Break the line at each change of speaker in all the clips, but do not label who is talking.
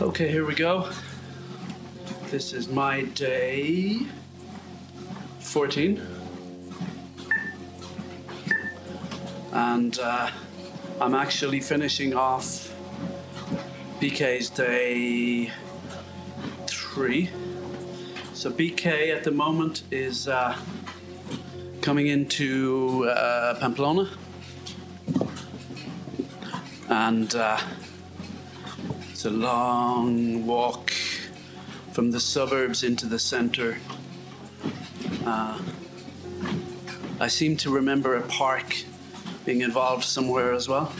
Okay, here we go. This is my day 14. And uh, I'm actually finishing off BK's day three. So BK at the moment is uh, coming into uh, Pamplona. And uh, it's a long walk from the suburbs into the centre. Uh, I seem to remember a park being involved somewhere as well.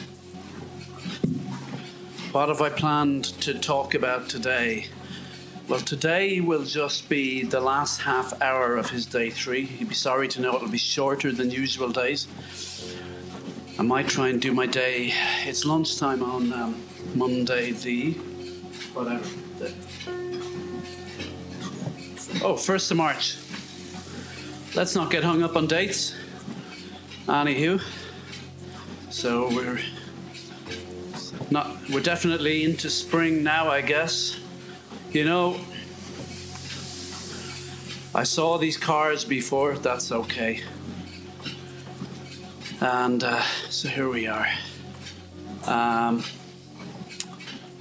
What have I planned to talk about today? Well, today will just be the last half hour of his day three. He'd be sorry to know it'll be shorter than usual days. I might try and do my day. It's lunchtime on um, Monday, the whatever. Oh, 1st of March. Let's not get hung up on dates. Anywho, so we're not. We're definitely into spring now, I guess. You know, I saw these cars before. That's okay. And uh, so here we are. Um,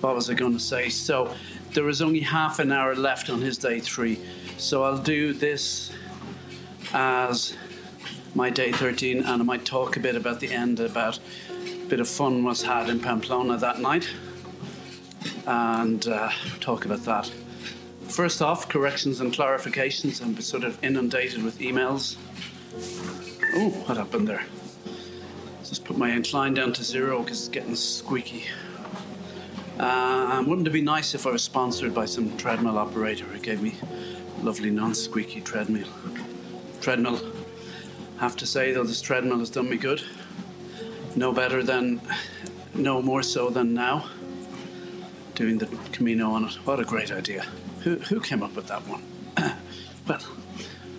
what was I going to say? So there was only half an hour left on his day three. So I'll do this as my day 13 and I might talk a bit about the end about a bit of fun was had in Pamplona that night and uh, talk about that. First off, corrections and clarifications. I'm sort of inundated with emails. Oh, what happened there? Just put my incline down to zero because it's getting squeaky. Uh, wouldn't it be nice if I was sponsored by some treadmill operator who gave me lovely non-squeaky treadmill? Treadmill. Have to say though, this treadmill has done me good. No better than, no more so than now. Doing the Camino on it. What a great idea. Who, who came up with that one? well,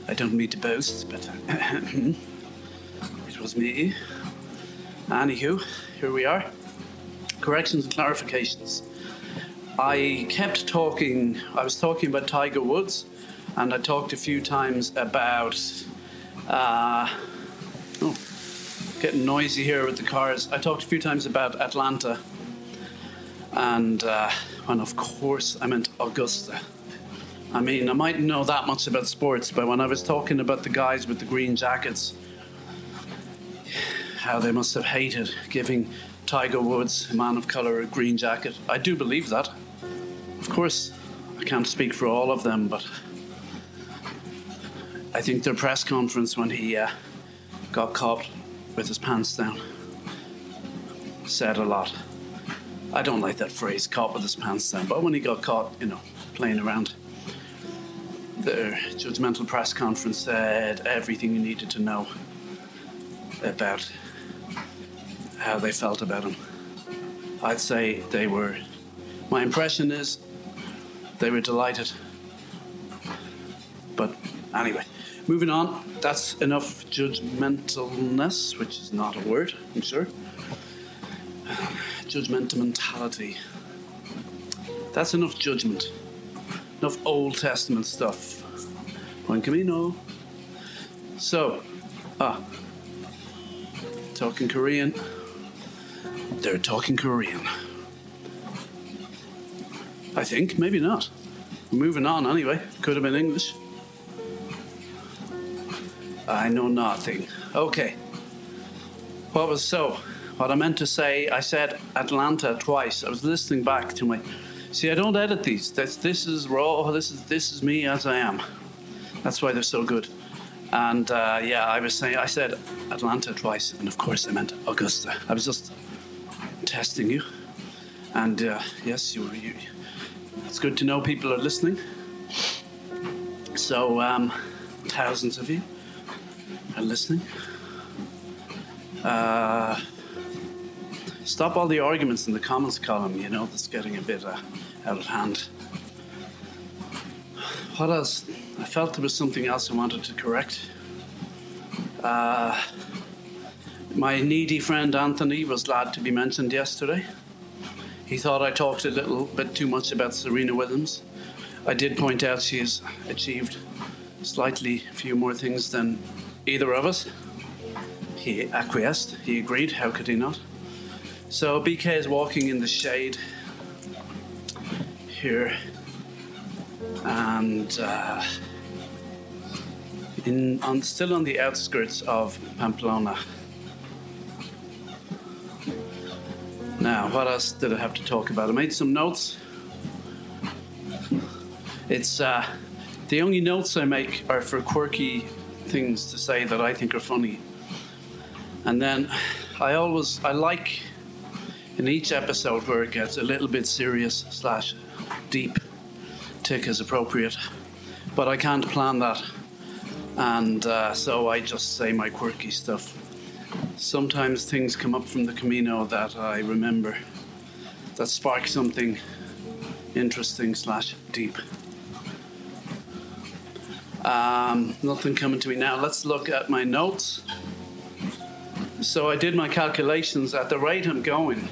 I don't mean to boast, but it was me. Anywho, here we are corrections and clarifications. I kept talking, I was talking about Tiger Woods, and I talked a few times about. Uh, oh, getting noisy here with the cars. I talked a few times about Atlanta, and, uh, and of course, I meant Augusta. I mean, I might know that much about sports, but when I was talking about the guys with the green jackets, how they must have hated giving Tiger Woods, a man of colour, a green jacket. I do believe that. Of course, I can't speak for all of them, but I think their press conference when he uh, got caught with his pants down said a lot. I don't like that phrase, caught with his pants down, but when he got caught, you know, playing around, their judgmental press conference said everything you needed to know about how they felt about him. I'd say they were, my impression is they were delighted. But anyway, moving on, that's enough judgmentalness, which is not a word, I'm sure. Judgmentality. That's enough judgment. Enough Old Testament stuff. Buen camino. So, ah, talking Korean. They're talking Korean. I think, maybe not. Moving on anyway. Could have been English. I know nothing. Okay. What was so? What I meant to say, I said Atlanta twice. I was listening back to my. See, I don't edit these. This, this is raw. This is this is me as I am. That's why they're so good. And uh, yeah, I was saying I said Atlanta twice, and of course I meant Augusta. I was just testing you. And uh, yes, you, you, it's good to know people are listening. So, um, thousands of you are listening. Uh, stop all the arguments in the comments column, you know, that's getting a bit uh, out of hand. What else? I felt there was something else I wanted to correct. Uh, my needy friend Anthony was glad to be mentioned yesterday. he thought I talked a little bit too much about Serena Williams. I did point out she has achieved slightly few more things than either of us. He acquiesced, he agreed, how could he not? So BK is walking in the shade here and uh, in on still on the outskirts of Pamplona. Now, what else did I have to talk about? I made some notes. It's uh, the only notes I make are for quirky things to say that I think are funny. And then I always I like in each episode where it gets a little bit serious slash deep tick as appropriate. But I can't plan that. And uh, so I just say my quirky stuff. Sometimes things come up from the Camino that I remember that spark something interesting slash deep. Um, nothing coming to me now. Let's look at my notes. So I did my calculations at the rate I'm going.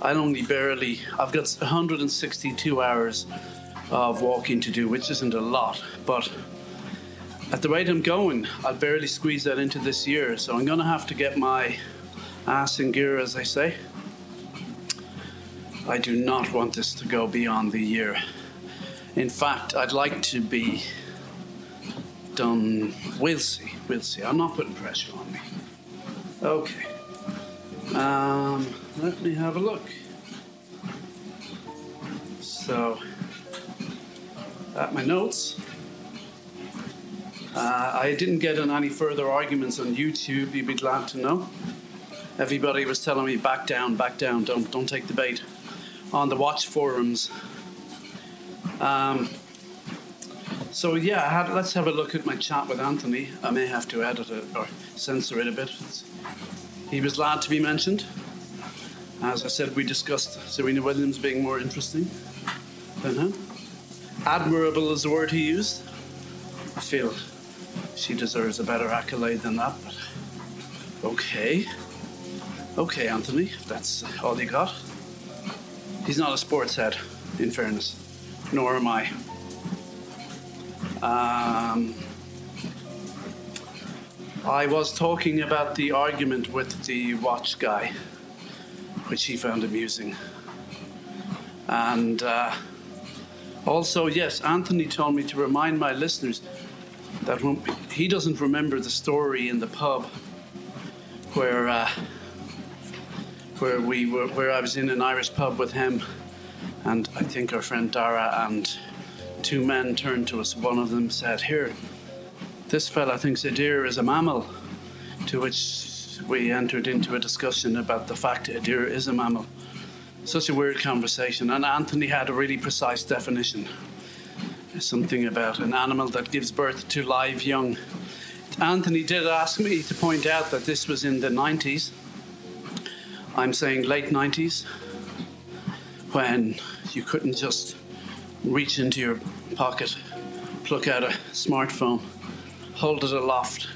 I'll only barely, I've got 162 hours of walking to do, which isn't a lot, but at the rate I'm going, I'll barely squeeze that into this year. So I'm going to have to get my ass in gear, as I say. I do not want this to go beyond the year. In fact, I'd like to be done. We'll see. We'll see. I'm not putting pressure on me. Okay. Um, let me have a look. So, at my notes, uh, I didn't get in any further arguments on YouTube. You'd be glad to know. Everybody was telling me back down, back down. Don't don't take the bait. On the watch forums. Um, so yeah, had, let's have a look at my chat with Anthony. I may have to edit it or censor it a bit. He was glad to be mentioned. As I said, we discussed Serena Williams being more interesting than him. Admirable is the word he used. I feel she deserves a better accolade than that, but okay. Okay, Anthony, if that's all you got. He's not a sports head, in fairness, nor am I. Um, I was talking about the argument with the watch guy, which he found amusing. And uh, also, yes, Anthony told me to remind my listeners that when, he doesn't remember the story in the pub where uh, where we were, where I was in an Irish pub with him, and I think our friend Dara and two men turned to us. One of them said, "Here, this fella thinks a deer is a mammal," to which we entered into a discussion about the fact a deer is a mammal. Such a weird conversation, and Anthony had a really precise definition. Something about an animal that gives birth to live young. Anthony did ask me to point out that this was in the 90s. I'm saying late 90s, when you couldn't just reach into your pocket, pluck out a smartphone, hold it aloft,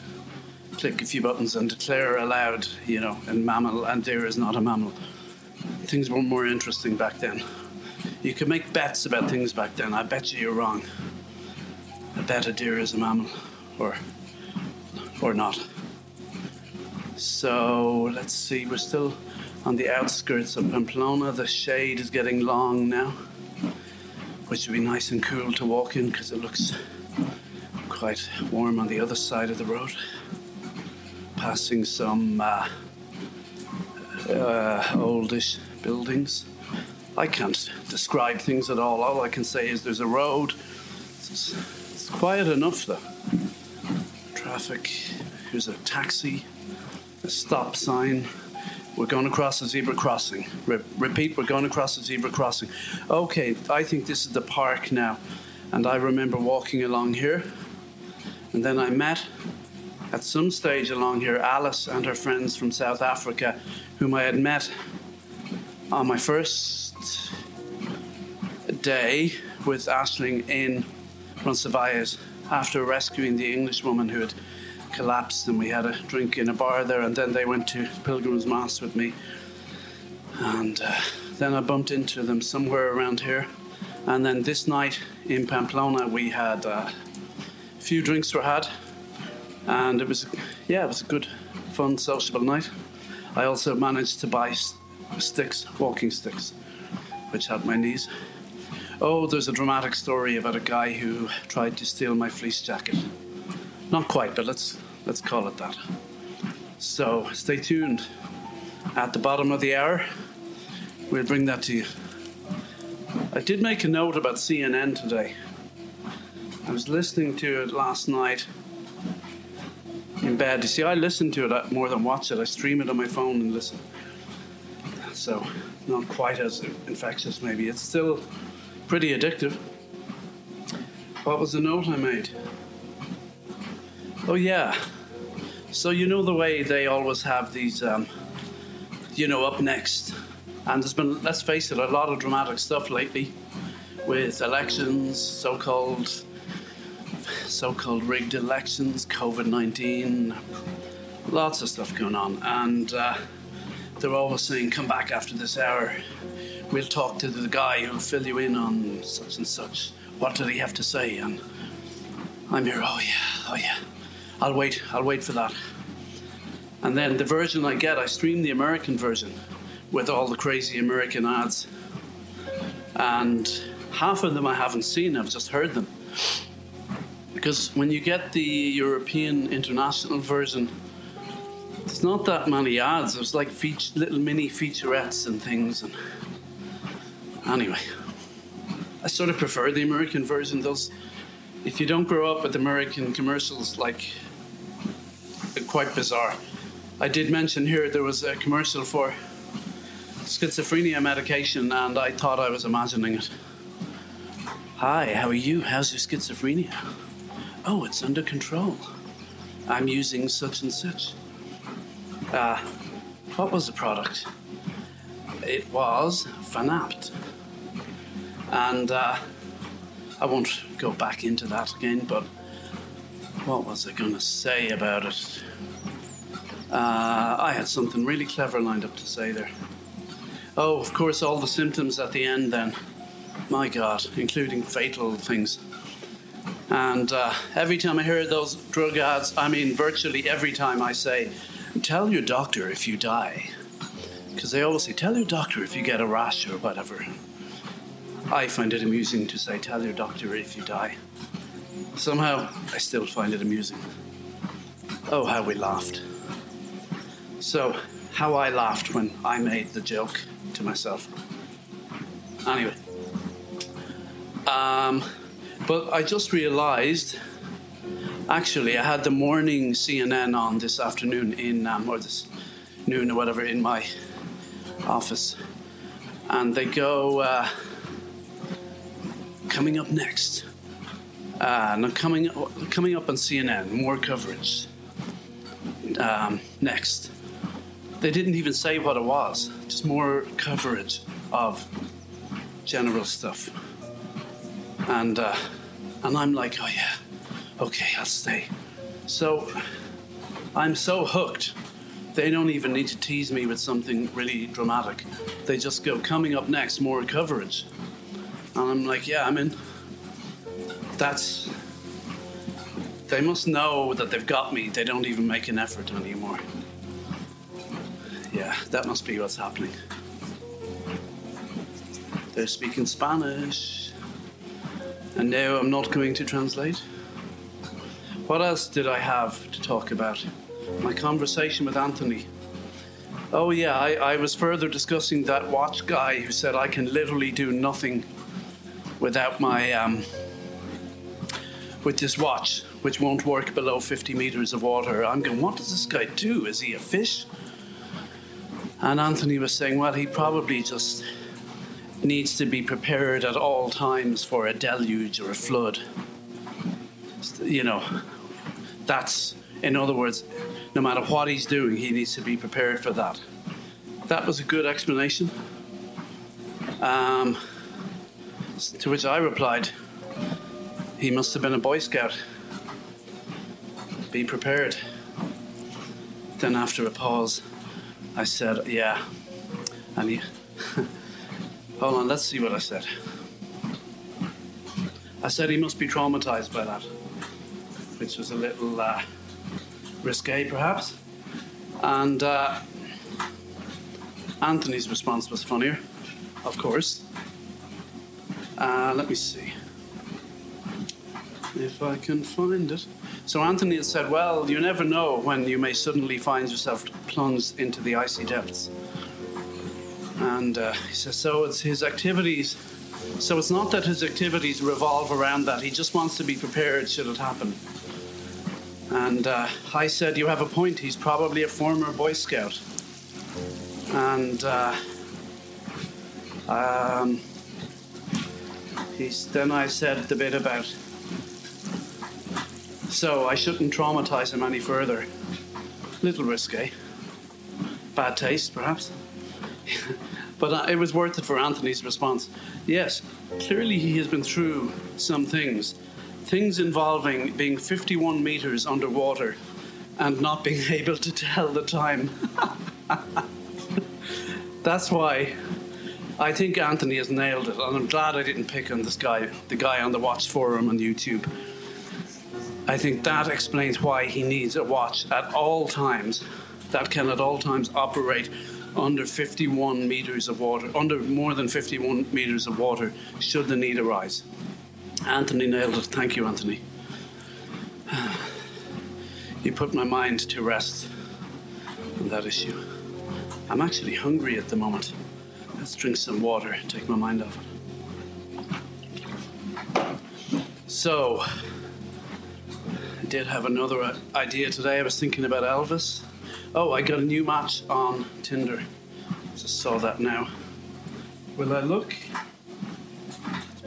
click a few buttons, and declare aloud, you know, a mammal, and there is not a mammal. Things were more interesting back then. You could make bets about things back then. I bet you you're wrong. I bet a deer is a mammal, or or not. So let's see. We're still on the outskirts of Pamplona. The shade is getting long now, which would be nice and cool to walk in because it looks quite warm on the other side of the road. Passing some uh, uh, oldish buildings. I can't describe things at all. All I can say is there's a road. It's, it's quiet enough though. Traffic. Here's a taxi, a stop sign. We're going across a zebra crossing. Re- repeat, we're going across a zebra crossing. Okay, I think this is the park now. And I remember walking along here. And then I met at some stage along here Alice and her friends from South Africa, whom I had met on my first day with Ashling in Roncesvalles after rescuing the Englishwoman who had collapsed and we had a drink in a bar there and then they went to Pilgrim's Mass with me and uh, Then I bumped into them somewhere around here. And then this night in Pamplona, we had uh, a few drinks were had. And it was, yeah, it was a good, fun, sociable night. I also managed to buy sticks, walking sticks, which helped my knees. Oh, there's a dramatic story about a guy who tried to steal my fleece jacket. Not quite, but let's let's call it that. So stay tuned. At the bottom of the hour, we'll bring that to you. I did make a note about CNN today. I was listening to it last night in bed. You see, I listen to it uh, more than watch it. I stream it on my phone and listen. So, not quite as infectious, maybe. It's still pretty addictive. What was the note I made? Oh, yeah. So, you know the way they always have these, um, you know, up next. And there's been, let's face it, a lot of dramatic stuff lately with elections, so called so-called rigged elections, COVID-19, lots of stuff going on, and uh, they're always saying, "Come back after this hour. We'll talk to the guy who'll fill you in on such and such. What did he have to say?" And I'm here. Oh yeah, oh yeah. I'll wait. I'll wait for that. And then the version I get, I stream the American version with all the crazy American ads, and half of them I haven't seen. I've just heard them because when you get the European international version, it's not that many ads. There's like feature, little mini featurettes and things. And anyway, I sort of prefer the American version. Those, if you don't grow up with American commercials, like quite bizarre. I did mention here there was a commercial for schizophrenia medication, and I thought I was imagining it. Hi, how are you? How's your schizophrenia? oh, it's under control. I'm using such and such. Uh, what was the product? It was Fanapt. And uh, I won't go back into that again, but what was I going to say about it? Uh, I had something really clever lined up to say there. Oh, of course, all the symptoms at the end then. My God, including fatal things. And uh, every time I hear those drug ads, I mean, virtually every time I say, tell your doctor if you die. Because they always say, tell your doctor if you get a rash or whatever. I find it amusing to say, tell your doctor if you die. Somehow, I still find it amusing. Oh, how we laughed. So, how I laughed when I made the joke to myself. Anyway. Um, but I just realized actually, I had the morning CNN on this afternoon in, um, or this noon or whatever, in my office. And they go, uh, coming up next. Uh, now coming, coming up on CNN, more coverage. Um, next. They didn't even say what it was, just more coverage of general stuff. And uh, and I'm like, oh yeah, okay, I'll stay. So I'm so hooked. They don't even need to tease me with something really dramatic. They just go, coming up next, more coverage. And I'm like, yeah, I'm in. That's. They must know that they've got me. They don't even make an effort anymore. Yeah, that must be what's happening. They're speaking Spanish. And now I'm not going to translate. What else did I have to talk about? My conversation with Anthony. Oh, yeah, I, I was further discussing that watch guy who said I can literally do nothing without my. Um, with this watch, which won't work below 50 meters of water. I'm going, what does this guy do? Is he a fish? And Anthony was saying, well, he probably just needs to be prepared at all times for a deluge or a flood. You know, that's, in other words, no matter what he's doing, he needs to be prepared for that. That was a good explanation. Um, to which I replied, he must have been a Boy Scout. Be prepared. Then, after a pause, I said, Yeah. And he, Hold on, let's see what I said. I said he must be traumatized by that, which was a little uh, risque, perhaps. And uh, Anthony's response was funnier, of course. Uh, let me see if I can find it. So Anthony had said, Well, you never know when you may suddenly find yourself plunged into the icy depths. And uh, he says, So it's his activities. So it's not that his activities revolve around that. He just wants to be prepared should it happen. And uh, I said, You have a point. He's probably a former Boy Scout. And uh, um, he's, then I said the bit about. So I shouldn't traumatize him any further. Little risque. Bad taste, perhaps. but uh, it was worth it for Anthony's response. Yes, clearly he has been through some things things involving being 51 meters underwater and not being able to tell the time. That's why I think Anthony has nailed it, and I'm glad I didn't pick on this guy, the guy on the watch forum on YouTube. I think that explains why he needs a watch at all times that can at all times operate under 51 meters of water, under more than 51 meters of water, should the need arise. Anthony nailed it. Thank you, Anthony. You put my mind to rest on that issue. I'm actually hungry at the moment. Let's drink some water, take my mind off it. So, I did have another idea today. I was thinking about Elvis. Oh, I got a new match on Tinder. Just saw that now. Will I look?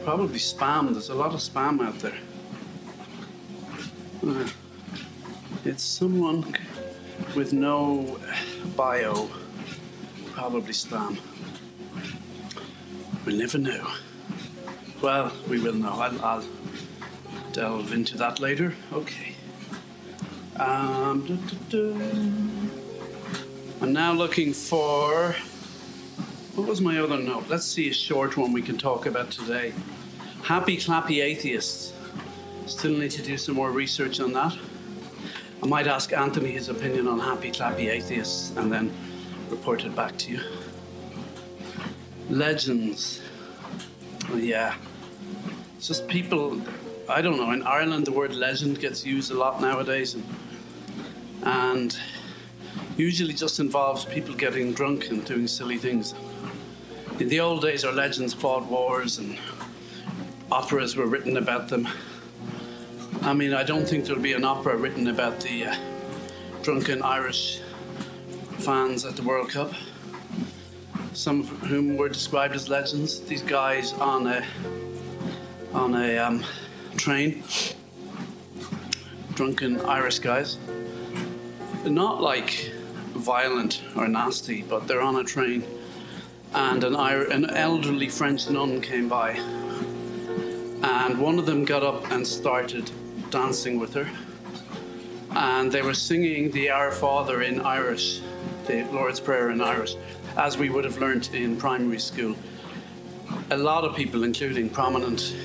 Probably spam. There's a lot of spam out there. Uh, it's someone with no bio. Probably spam. We'll never know. Well, we will know. I'll, I'll delve into that later. Okay. Um. I'm now looking for. What was my other note? Let's see a short one we can talk about today. Happy clappy atheists. Still need to do some more research on that. I might ask Anthony his opinion on happy clappy atheists and then report it back to you. Legends. Oh, yeah. It's just people, I don't know, in Ireland the word legend gets used a lot nowadays. And, and usually just involves people getting drunk and doing silly things. In the old days, our legends fought wars and operas were written about them. I mean, I don't think there'll be an opera written about the uh, drunken Irish fans at the World Cup, some of whom were described as legends. These guys on a on a um, train, drunken Irish guys, not like violent or nasty, but they're on a train, and an, an elderly French nun came by and one of them got up and started dancing with her. And they were singing the Our Father in Irish, the Lord's Prayer in Irish, as we would have learnt in primary school. A lot of people, including prominent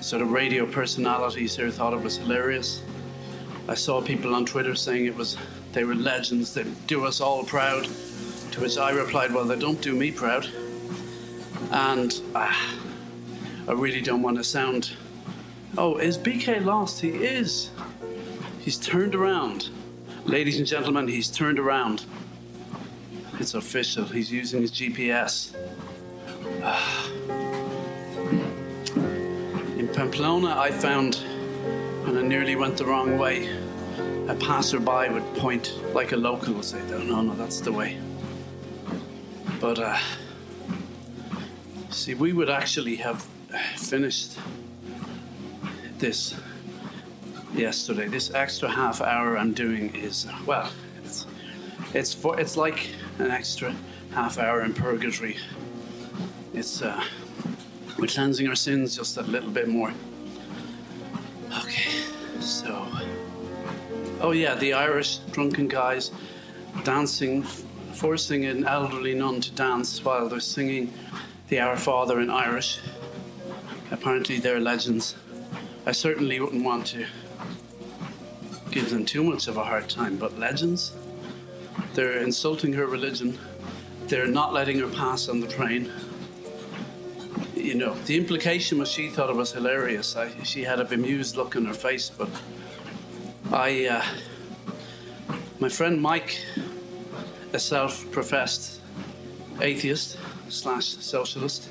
sort of radio personalities here, thought it was hilarious. I saw people on Twitter saying it was they were legends, they do us all proud. To which I replied, Well, they don't do me proud. And uh, I really don't want to sound. Oh, is BK lost? He is. He's turned around. Ladies and gentlemen, he's turned around. It's official. He's using his GPS. In Pamplona, I found and I nearly went the wrong way, a passerby would point like a local would say, no, no, that's the way. But, uh, see, we would actually have finished this yesterday. This extra half hour I'm doing is well, it's it's for it's like an extra half hour in purgatory. It's uh, we're cleansing our sins just a little bit more. Oh yeah, the Irish drunken guys dancing, forcing an elderly nun to dance while they're singing the Our Father in Irish. Apparently, they're legends. I certainly wouldn't want to give them too much of a hard time, but legends? They're insulting her religion. They're not letting her pass on the train. You know, the implication was she thought it was hilarious. I, she had a bemused look on her face, but I, uh, my friend Mike, a self professed atheist slash socialist,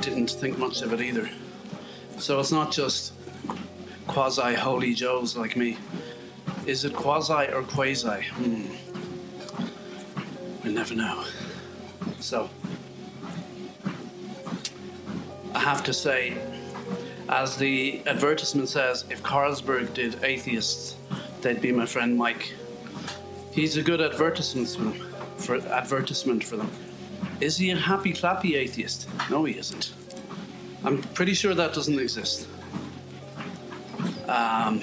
didn't think much of it either. So it's not just quasi holy Joes like me. Is it quasi or quasi? Hmm. We never know. So, I have to say, as the advertisement says, if Carlsberg did atheists, they'd be my friend Mike. He's a good advertisement for. Advertisement for them. Is he a happy clappy atheist? No, he isn't. I'm pretty sure that doesn't exist. Um,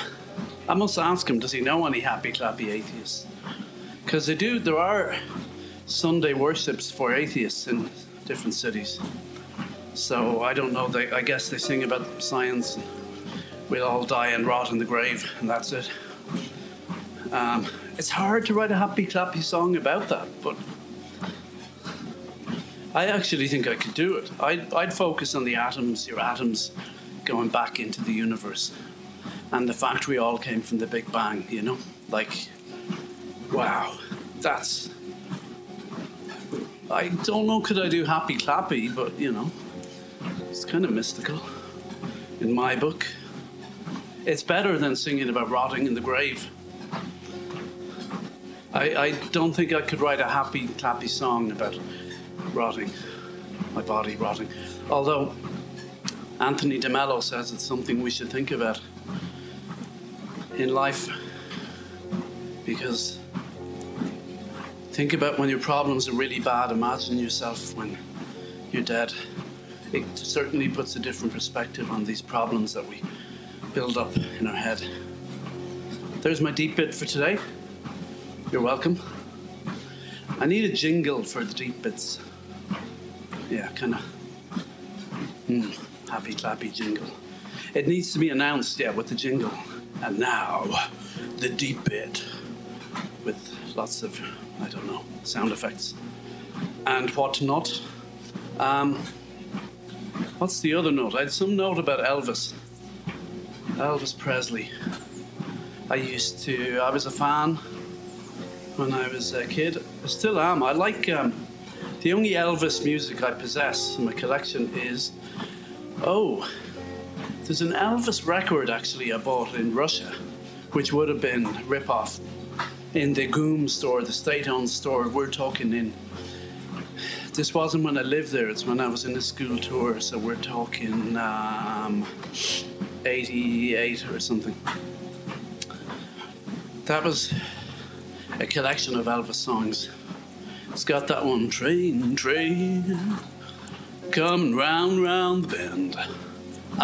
I must ask him, does he know any happy clappy atheists? Because they do, there are Sunday worships for atheists in different cities. So I don't know, they, I guess they sing about science. We'll all die and rot in the grave, and that's it. Um, it's hard to write a happy clappy song about that, but I actually think I could do it. I'd, I'd focus on the atoms, your atoms going back into the universe, and the fact we all came from the Big Bang, you know? Like, wow, that's. I don't know, could I do happy clappy, but you know, it's kind of mystical in my book. It's better than singing about rotting in the grave. I, I don't think I could write a happy clappy song about rotting, my body rotting. Although Anthony DeMello says it's something we should think about in life because think about when your problems are really bad. Imagine yourself when you're dead. It certainly puts a different perspective on these problems that we build up in our head. There's my deep bit for today. You're welcome. I need a jingle for the deep bits yeah, kind of mm, happy clappy jingle. It needs to be announced, yeah, with the jingle. And now, the deep bit with lots of, I don't know, sound effects and whatnot. Um, what's the other note? I had some note about Elvis. Elvis Presley. I used to, I was a fan when I was a kid. I still am. I like um, the only Elvis music I possess in my collection is. Oh, there's an Elvis record actually I bought in Russia, which would have been rip-off in the GUM store, the state-owned store. We're talking in. This wasn't when I lived there. It's when I was in a school tour. So we're talking um, 88 or something. That was a collection of Elvis songs. It's got that one train, train, coming round, round the bend. Uh,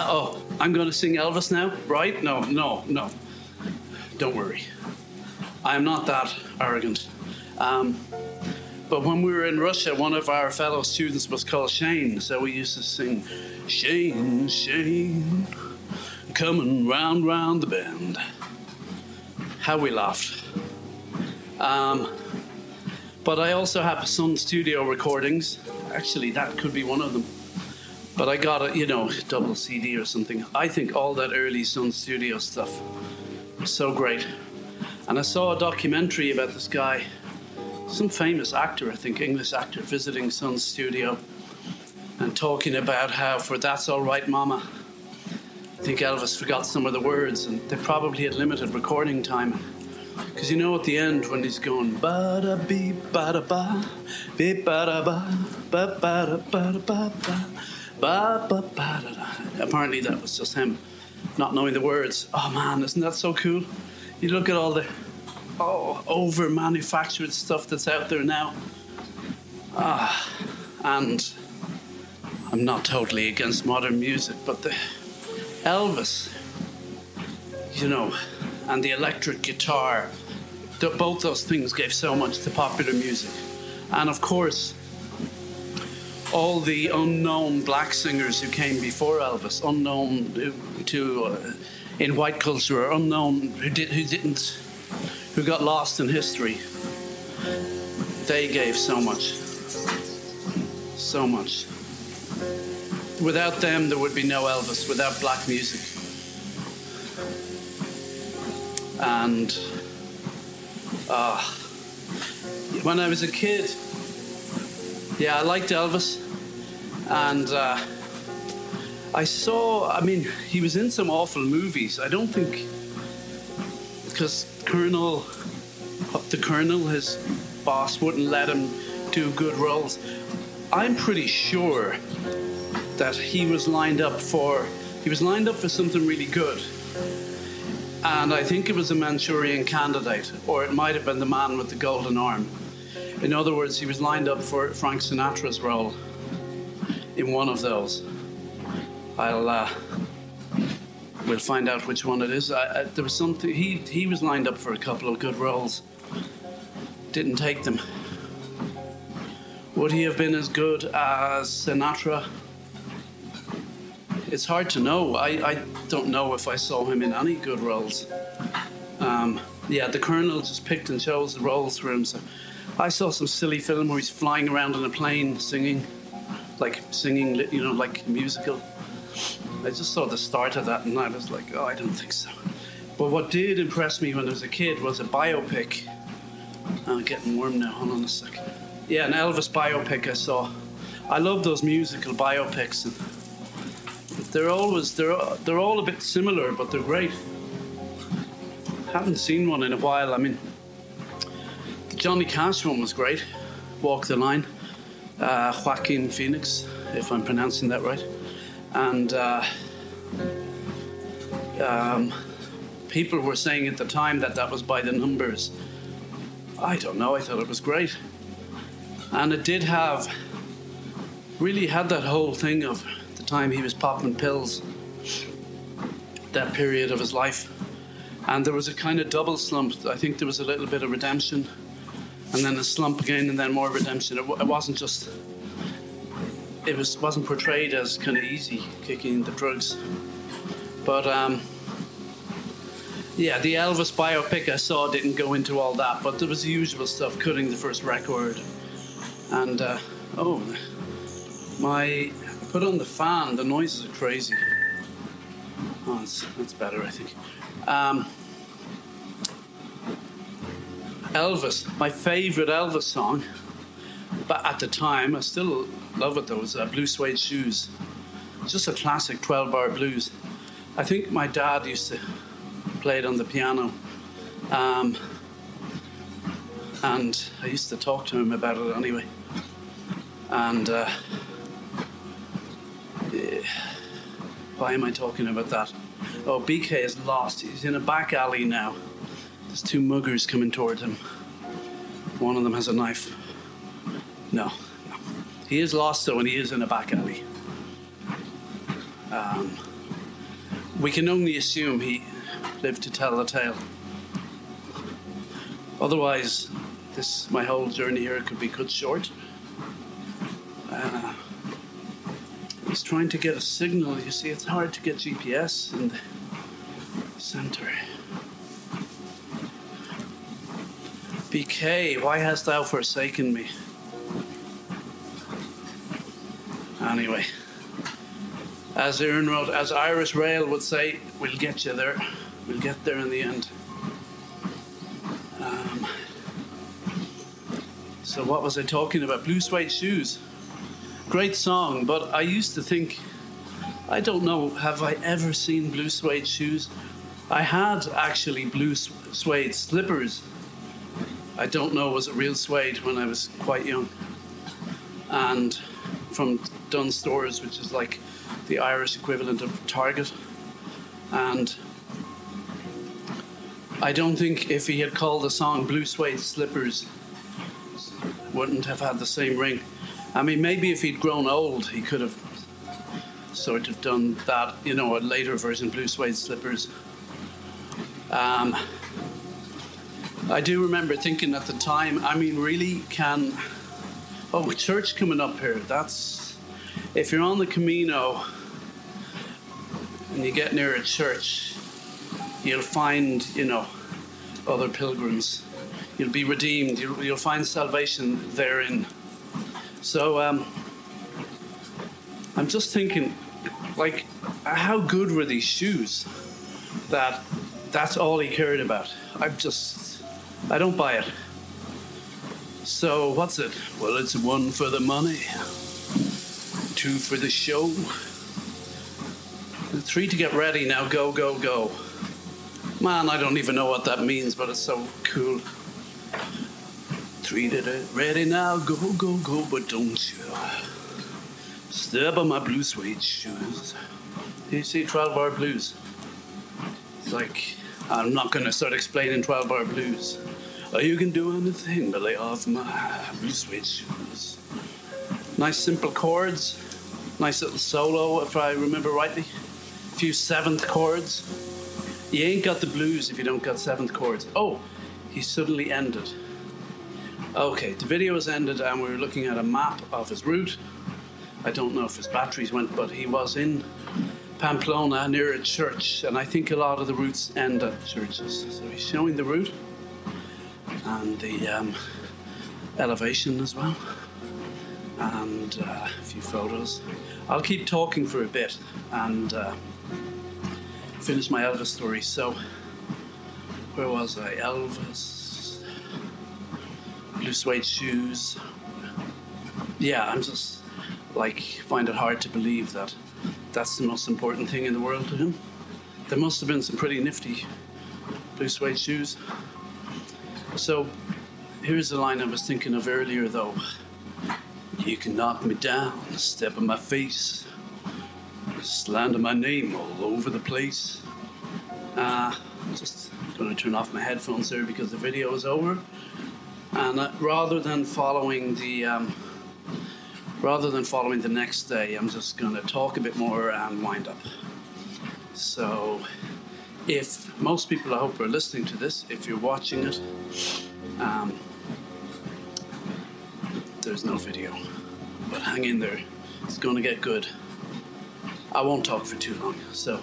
oh, I'm going to sing Elvis now, right? No, no, no. Don't worry. I'm not that arrogant. Um, but when we were in Russia, one of our fellow students was called Shane, so we used to sing Shane, Shane, coming round, round the bend. How we laughed. Um, but I also have some studio recordings. Actually, that could be one of them. But I got a, you know, double CD or something. I think all that early Sun Studio stuff was so great. And I saw a documentary about this guy, some famous actor, I think, English actor, visiting Sun Studio and talking about how for That's All Right Mama, I think Elvis forgot some of the words and they probably had limited recording time. Because you know at the end when he's going ba da be ba da ba, be ba da ba, ba ba da ba da ba ba, ba ba ba da da. Apparently that was just him not knowing the words. Oh man, isn't that so cool? You look at all the oh over manufactured stuff that's out there now. Ah, and I'm not totally against modern music, but the Elvis, you know and the electric guitar. The, both those things gave so much to popular music. And of course, all the unknown black singers who came before Elvis, unknown to uh, in white culture, or unknown who did who didn't, who got lost in history. They gave so much, so much. Without them, there would be no Elvis. Without black music, and uh, when I was a kid, yeah, I liked Elvis, and uh, I saw. I mean, he was in some awful movies. I don't think because Colonel, the Colonel, his boss, wouldn't let him do good roles. I'm pretty sure that he was lined up for. He was lined up for something really good. And I think it was a Manchurian candidate, or it might have been the man with the golden arm. In other words, he was lined up for Frank Sinatra's role in one of those. I'll uh, we'll find out which one it is. I, I, there was something he he was lined up for a couple of good roles. Didn't take them. Would he have been as good as Sinatra? It's hard to know. I, I don't know if I saw him in any good roles. Um, yeah, the Colonel just picked and chose the roles for him. So I saw some silly film where he's flying around in a plane singing, like singing, you know, like musical. I just saw the start of that and I was like, oh, I don't think so. But what did impress me when I was a kid was a biopic. I'm getting warm now. Hold on a second. Yeah, an Elvis biopic I saw. I love those musical biopics. And they're always they're they're all a bit similar, but they're great. Haven't seen one in a while. I mean, the Johnny Cash one was great. Walk the Line. Uh, Joaquin Phoenix, if I'm pronouncing that right. And uh, um, people were saying at the time that that was by the numbers. I don't know, I thought it was great. And it did have, really had that whole thing of the time he was popping pills, that period of his life. And there was a kind of double slump. I think there was a little bit of redemption and then a slump again, and then more redemption. It, w- it wasn't just. It was wasn't portrayed as kind of easy kicking the drugs, but um, yeah, the Elvis biopic I saw didn't go into all that, but there was the usual stuff, cutting the first record, and uh, oh, my put on the fan. The noises are crazy. Oh, that's, that's better, I think. Um, Elvis, my favorite Elvis song, but at the time, I still love it those uh, Blue Suede Shoes. Just a classic 12 bar blues. I think my dad used to play it on the piano. Um, and I used to talk to him about it anyway. And uh, why am I talking about that? Oh, BK is lost. He's in a back alley now. There's two muggers coming towards him. One of them has a knife. No. He is lost though, and he is in a back alley. Um, we can only assume he lived to tell the tale. Otherwise, this my whole journey here could be cut short. Uh, he's trying to get a signal. You see, it's hard to get GPS in the center. BK, why hast thou forsaken me? Anyway, as Iarnród, as Irish Rail would say, we'll get you there. We'll get there in the end. Um, so, what was I talking about? Blue Suede Shoes. Great song, but I used to think, I don't know, have I ever seen blue suede shoes? I had actually blue suede slippers I don't know was it real suede when I was quite young. And from Dunnes Stores, which is like the Irish equivalent of Target. And I don't think if he had called the song Blue Suede Slippers, wouldn't have had the same ring. I mean, maybe if he'd grown old, he could have sort of done that, you know, a later version, Blue Suede Slippers. Um, I do remember thinking at the time, I mean, really, can. Oh, church coming up here. That's. if you're on the Camino and you get near a church, you'll find, you know, other pilgrims. You'll be redeemed. You'll, you'll find salvation therein. So um, I'm just thinking, like, how good were these shoes? That that's all he cared about. I'm just, I don't buy it. So what's it? Well, it's one for the money, two for the show, three to get ready. Now go, go, go. Man, I don't even know what that means, but it's so cool. Three to the ready now, go, go, go, but don't you step on my blue suede shoes. You see 12 bar blues? It's like, I'm not going to start explaining 12 bar blues. You can do anything but lay off my blue shoes. Nice simple chords, nice little solo, if I remember rightly. A few seventh chords. You ain't got the blues if you don't got seventh chords. Oh, he suddenly ended. Okay, the video has ended, and we are looking at a map of his route. I don't know if his batteries went, but he was in Pamplona near a church, and I think a lot of the routes end at churches. So he's showing the route and the um, elevation as well, and uh, a few photos. I'll keep talking for a bit and uh, finish my Elvis story. So, where was I? Elvis, blue suede shoes. Yeah, I'm just like find it hard to believe that that's the most important thing in the world to him. There must have been some pretty nifty blue suede shoes. So here's the line I was thinking of earlier though. You can knock me down, step on my face, slander my name all over the place. Uh, I'm just going to turn off my headphones here because the video is over. And uh, rather than following the um, rather than following the next day, I'm just going to talk a bit more and wind up. So, if most people I hope are listening to this, if you're watching it, um, there's no video. But hang in there, it's going to get good. I won't talk for too long. So,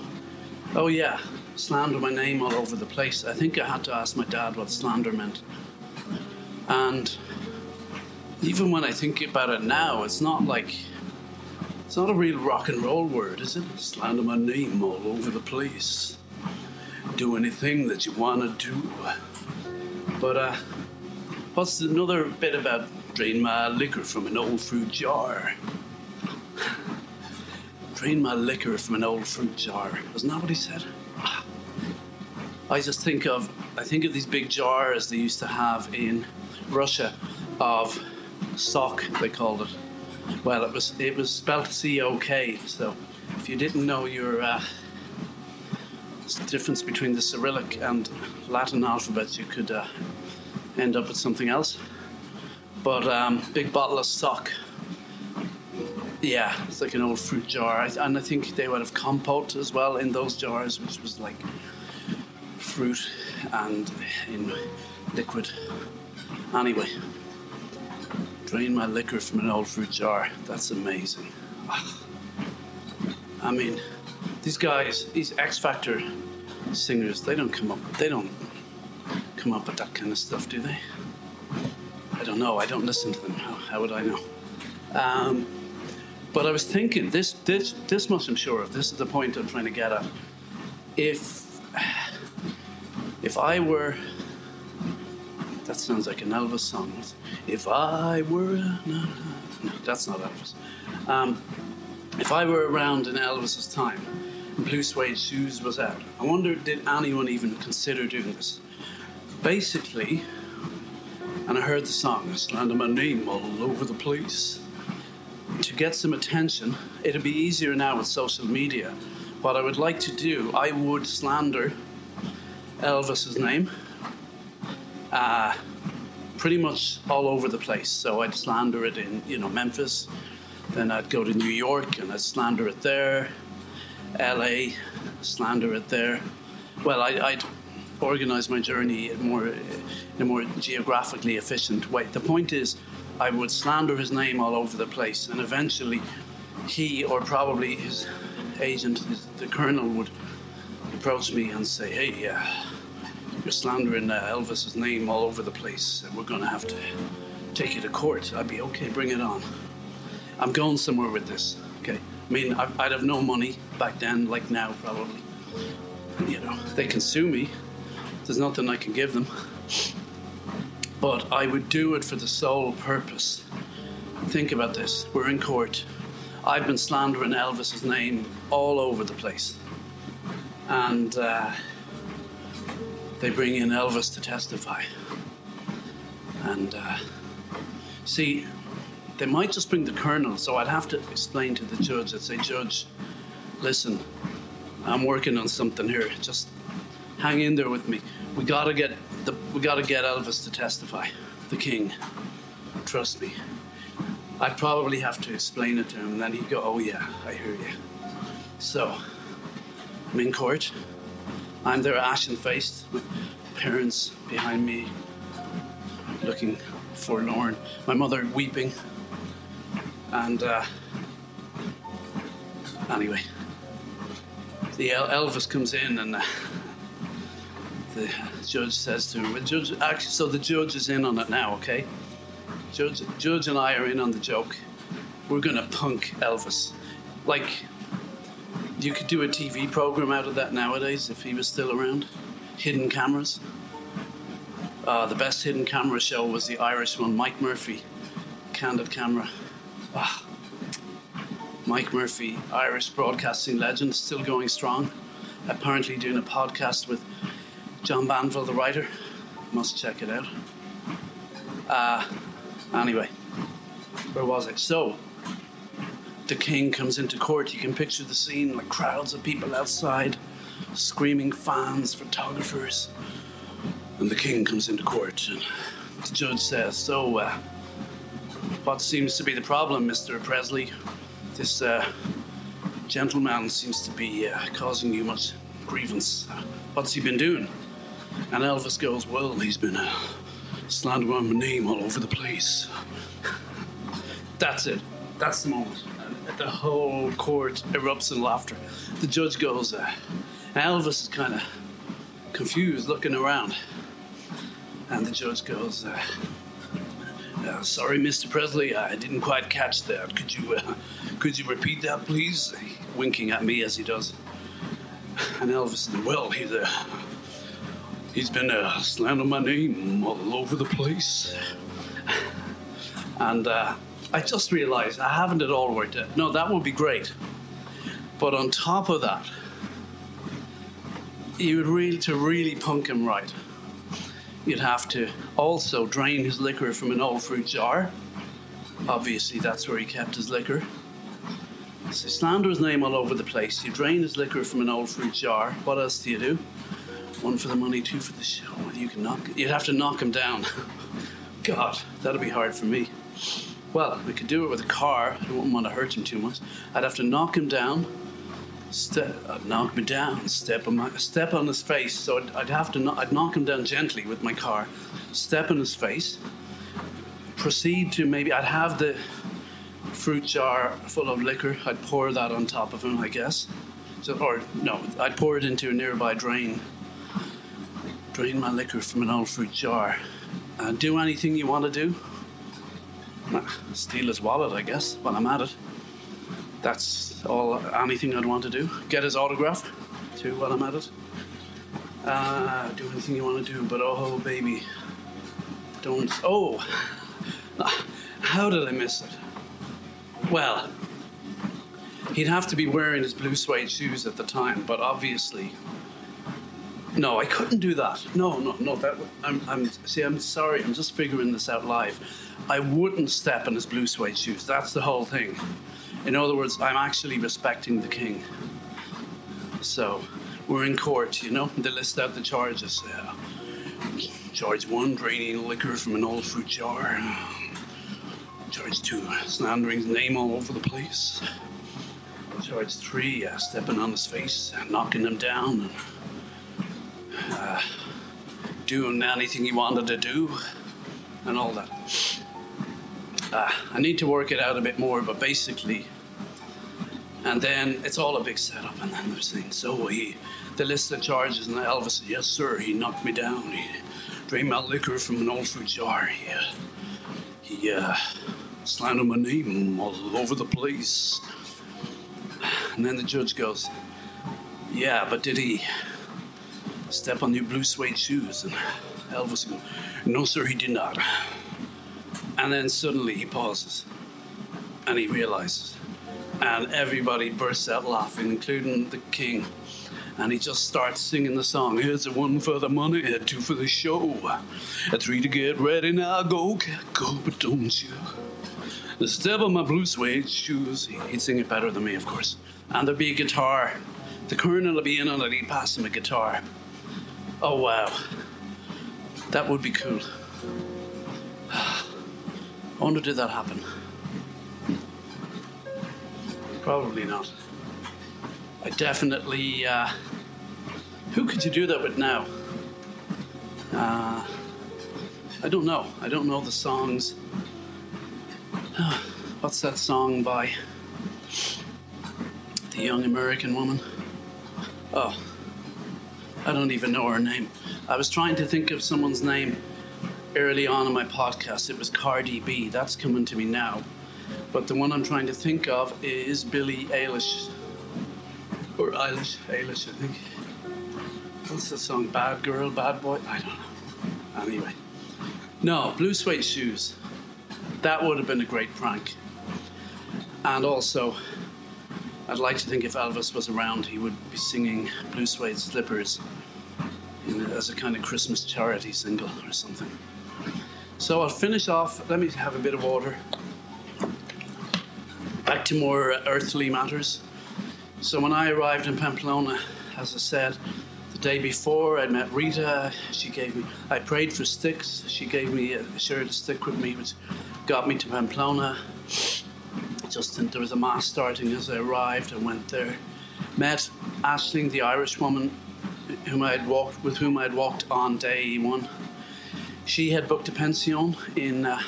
oh yeah, slander my name all over the place. I think I had to ask my dad what slander meant. And even when I think about it now, it's not like it's not a real rock and roll word, is it? Slander my name all over the place. Do anything that you wanna do. But uh what's another bit about drain my liquor from an old fruit jar? drain my liquor from an old fruit jar. Wasn't that what he said? I just think of I think of these big jars they used to have in Russia of sock they called it. Well, it was it was spelled C O K. So if you didn't know your uh, difference between the Cyrillic and Latin alphabets, you could uh, end up with something else. But um, big bottle of stock. Yeah, it's like an old fruit jar, and I think they would have compote as well in those jars, which was like fruit and in liquid. Anyway, drain my liquor from an old fruit jar. That's amazing. I mean, these guys, these X Factor singers, they don't come up. They don't come up with that kind of stuff, do they? I don't know. I don't listen to them. How, how would I know? Um, but I was thinking this, this, this much I'm sure of. This is the point I'm trying to get at. If if I were, that sounds like an Elvis song. If I were, no, no that's not Elvis. Um, if I were around in Elvis's time, Blue Suede Shoes was out, I wonder did anyone even consider doing this? Basically, and I heard the song, slander my name all over the place. To get some attention, it'd be easier now with social media. What I would like to do, I would slander Elvis's name. Uh, pretty much all over the place. So I'd slander it in, you know, Memphis. Then I'd go to New York and I'd slander it there. LA, slander it there. Well, I, would organize my journey in more, in a more geographically efficient way. The point is, I would slander his name all over the place, and eventually, he or probably his agent, his, the colonel, would approach me and say, "Hey, uh, you're slandering uh, Elvis's name all over the place, and we're going to have to take you to court." I'd be okay, bring it on. I'm going somewhere with this. I mean, I'd have no money back then, like now, probably. You know, they can sue me. There's nothing I can give them. But I would do it for the sole purpose. Think about this. We're in court. I've been slandering Elvis's name all over the place. And uh, they bring in Elvis to testify. And uh, see, they might just bring the colonel, so I'd have to explain to the judge. I'd say, Judge, listen, I'm working on something here. Just hang in there with me. We gotta get the we gotta get Elvis to testify. The king. Trust me. I'd probably have to explain it to him, and then he'd go, Oh yeah, I hear you. So I'm in court. I'm there ashen faced, with parents behind me looking forlorn. My mother weeping. And uh, anyway, the El- Elvis comes in and uh, the judge says to him, judge, actually, so the judge is in on it now, okay? Judge, judge and I are in on the joke. We're gonna punk Elvis. Like, you could do a TV program out of that nowadays if he was still around. Hidden cameras. Uh, the best hidden camera show was the Irish one, Mike Murphy, Candid Camera. Ah. Mike Murphy, Irish broadcasting legend, still going strong. Apparently doing a podcast with John Banville, the writer. Must check it out. Uh, anyway, where was I? So, the king comes into court. You can picture the scene like crowds of people outside, screaming fans, photographers. And the king comes into court, and the judge says, So, uh, what seems to be the problem, Mr. Presley? This uh, gentleman seems to be uh, causing you much grievance. What's he been doing? And Elvis goes, Well, he's been uh, slandering my name all over the place. That's it. That's the moment. The whole court erupts in laughter. The judge goes, uh, Elvis is kind of confused, looking around. And the judge goes, uh, uh, sorry, Mr. Presley, I didn't quite catch that. Could you, uh, could you repeat that, please? Winking at me as he does. And Elvis "Well, he's uh, he's been uh, slandering my name all over the place." And uh, I just realised I haven't at all worked out. No, that would be great. But on top of that, you would really to really punk him right you'd have to also drain his liquor from an old fruit jar. Obviously, that's where he kept his liquor. So slander his name all over the place. You drain his liquor from an old fruit jar. What else do you do? One for the money, two for the show. Well, you can knock. You'd have to knock him down. God, that'd be hard for me. Well, we could do it with a car. I wouldn't want to hurt him too much. I'd have to knock him down, step, knock me down, step on my, step on his face. So I'd, I'd have to, kno- I'd knock him down gently with my car, step on his face, proceed to maybe I'd have the fruit jar full of liquor. I'd pour that on top of him, I guess. So, or no, I'd pour it into a nearby drain. Drain my liquor from an old fruit jar. Uh, do anything you want to do. Steal his wallet, I guess, while I'm at it. That's all. Anything I'd want to do. Get his autograph, too, while I'm at it. Uh, do anything you want to do, but oh, baby, don't. Oh, how did I miss it? Well, he'd have to be wearing his blue suede shoes at the time, but obviously, no, I couldn't do that. No, no, no. That I'm, I'm. See, I'm sorry. I'm just figuring this out live. I wouldn't step in his blue suede shoes. That's the whole thing. In other words, I'm actually respecting the king. So, we're in court, you know. They list out the charges. Uh, charge one, draining liquor from an old fruit jar. Charge two, slandering his name all over the place. Charge three, uh, stepping on his face, and knocking him down, and uh, doing anything he wanted to do, and all that. Uh, I need to work it out a bit more, but basically, And then it's all a big setup, and then they're saying, so he, the list of charges, and Elvis said, yes, sir, he knocked me down. He drained my liquor from an old fruit jar. He, uh, he uh, slandered my name all over the place. And then the judge goes, yeah, but did he step on your blue suede shoes? And Elvis goes, no, sir, he did not. And then suddenly he pauses and he realizes. And everybody bursts out laughing, including the king. And he just starts singing the song. Here's a one for the money, a two for the show, a three to get ready. Now go, go, but don't you? The step on my blue suede shoes. He'd sing it better than me, of course. And there'd be a guitar. The colonel would be in on it. He'd pass him a guitar. Oh wow, that would be cool. I wonder did that happen. Probably not. I definitely. Uh, who could you do that with now? Uh, I don't know. I don't know the songs. What's that song by the young American woman? Oh, I don't even know her name. I was trying to think of someone's name early on in my podcast. It was Cardi B. That's coming to me now. But the one I'm trying to think of is Billie Eilish. Or Eilish, Eilish, I think. What's the song? Bad Girl, Bad Boy? I don't know. Anyway. No, Blue Suede Shoes. That would have been a great prank. And also, I'd like to think if Elvis was around, he would be singing Blue Suede Slippers in, as a kind of Christmas charity single or something. So I'll finish off. Let me have a bit of water back to more earthly matters. So when I arrived in Pamplona, as I said, the day before I met Rita, she gave me, I prayed for sticks. She gave me, a, shared a stick with me, which got me to Pamplona. Just there was a mass starting as I arrived. I went there, met Ashling, the Irish woman, whom I had walked with whom I had walked on day one. She had booked a pension in uh,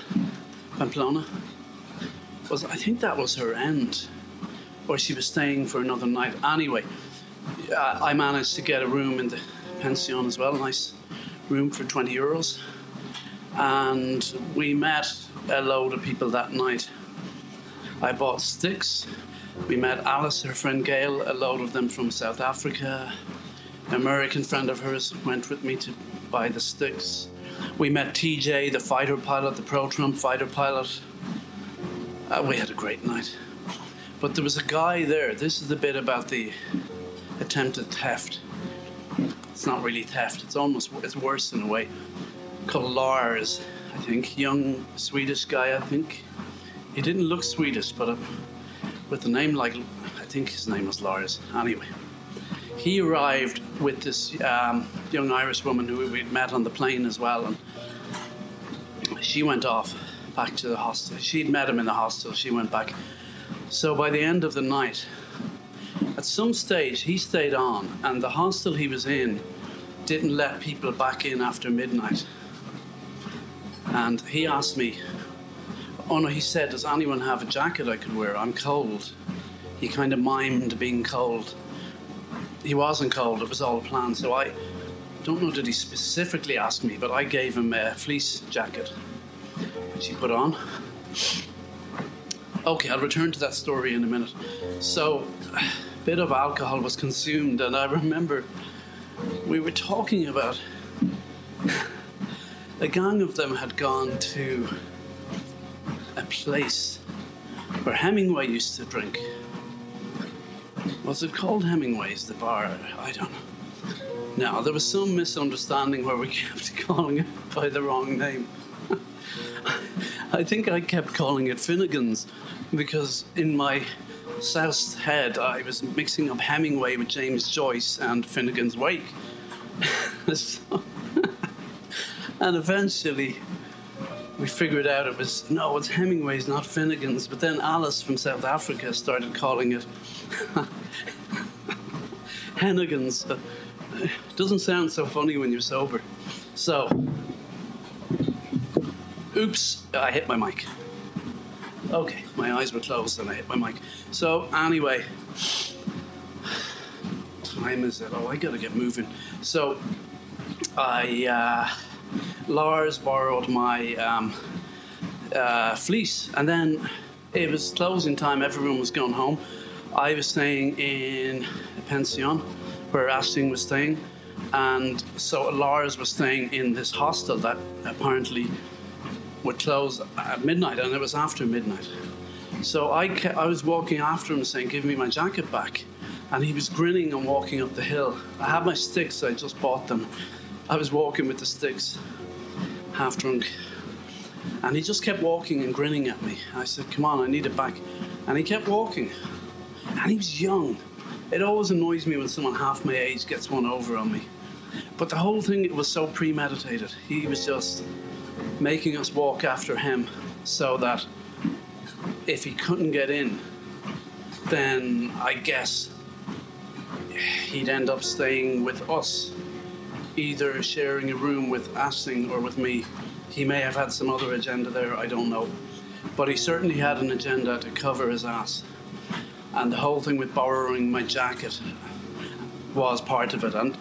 Pamplona was I think that was her end, or she was staying for another night. Anyway, uh, I managed to get a room in the pension as well, a nice room for 20 euros, and we met a load of people that night. I bought sticks. We met Alice, her friend Gail, a load of them from South Africa. An American friend of hers went with me to buy the sticks. We met TJ, the fighter pilot, the Pro Trump fighter pilot uh, we had a great night. But there was a guy there. This is the bit about the attempted theft. It's not really theft. It's almost it's worse in a way. Called Lars, I think, young Swedish guy. I think he didn't look Swedish, but uh, with a name like I think his name was Lars. Anyway, he arrived with this um, young Irish woman who we'd met on the plane as well, and she went off back to the hostel. She'd met him in the hostel, she went back. So by the end of the night, at some stage, he stayed on, and the hostel he was in didn't let people back in after midnight. And he asked me, Oh no, he said, Does anyone have a jacket I could wear? I'm cold. He kind of mimed being cold. He wasn't cold, it was all planned. So I don't know, did he specifically ask me, but I gave him a fleece jacket she put on. Okay, I'll return to that story in a minute. So, a bit of alcohol was consumed, and I remember we were talking about a gang of them had gone to a place where Hemingway used to drink. Was it called Hemingway's, the bar? I don't know. Now, there was some misunderstanding where we kept calling it by the wrong name. I think I kept calling it Finnegan's because in my south head I was mixing up Hemingway with James Joyce and Finnegan's Wake. so, and eventually we figured out it was no, it's Hemingway's, not Finnegan's. But then Alice from South Africa started calling it Hennigan's. Uh, doesn't sound so funny when you're sober. So Oops, I hit my mic. Okay, my eyes were closed and I hit my mic. So, anyway, time is it? Oh, I gotta get moving. So I, uh, Lars borrowed my um, uh, fleece, and then it was closing time. Everyone was going home. I was staying in a pension where Ashling was staying, and so Lars was staying in this hostel that apparently would close at midnight, and it was after midnight. So I, kept, I was walking after him saying, Give me my jacket back. And he was grinning and walking up the hill. I had my sticks, I just bought them. I was walking with the sticks, half drunk. And he just kept walking and grinning at me. I said, Come on, I need it back. And he kept walking. And he was young. It always annoys me when someone half my age gets one over on me. But the whole thing was so premeditated. He was just making us walk after him so that if he couldn't get in, then I guess he'd end up staying with us, either sharing a room with Ashling or with me. He may have had some other agenda there, I don't know. But he certainly had an agenda to cover his ass. And the whole thing with borrowing my jacket was part of it. And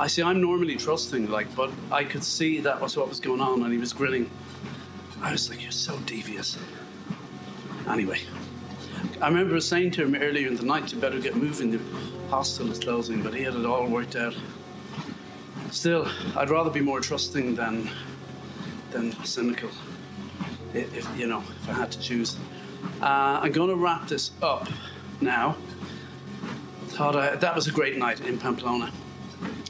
I see, I'm normally trusting, like, but I could see that was what was going on, and he was grinning. I was like, You're so devious. Anyway, I remember saying to him earlier in the night, you better get moving, the hostel is closing, but he had it all worked out. Still, I'd rather be more trusting than, than cynical, if, you know, if I had to choose. Uh, I'm going to wrap this up now. Thought I, that was a great night in Pamplona.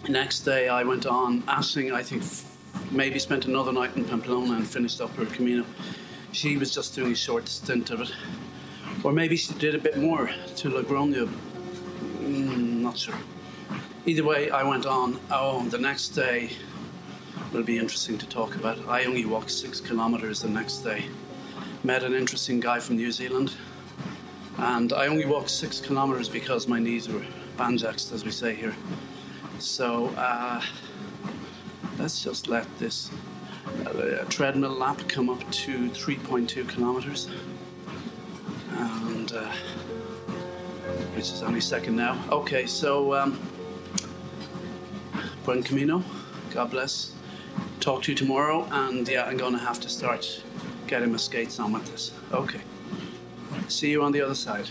Next day, I went on Ashling, I think, maybe spent another night in Pamplona and finished up her Camino she was just doing a short stint of it. Or maybe she did a bit more to Logroño. Mm, not sure. Either way, I went on. Oh, the next day will be interesting to talk about. I only walked six kilometres the next day. Met an interesting guy from New Zealand. And I only walked six kilometres because my knees were banjaxed, as we say here. So uh, let's just let this a treadmill lap come up to 3.2 kilometers, and uh, which is only second now. Okay, so um, buen camino. God bless. Talk to you tomorrow, and yeah, I'm to have to start getting my skates on with this. Okay. See you on the other side.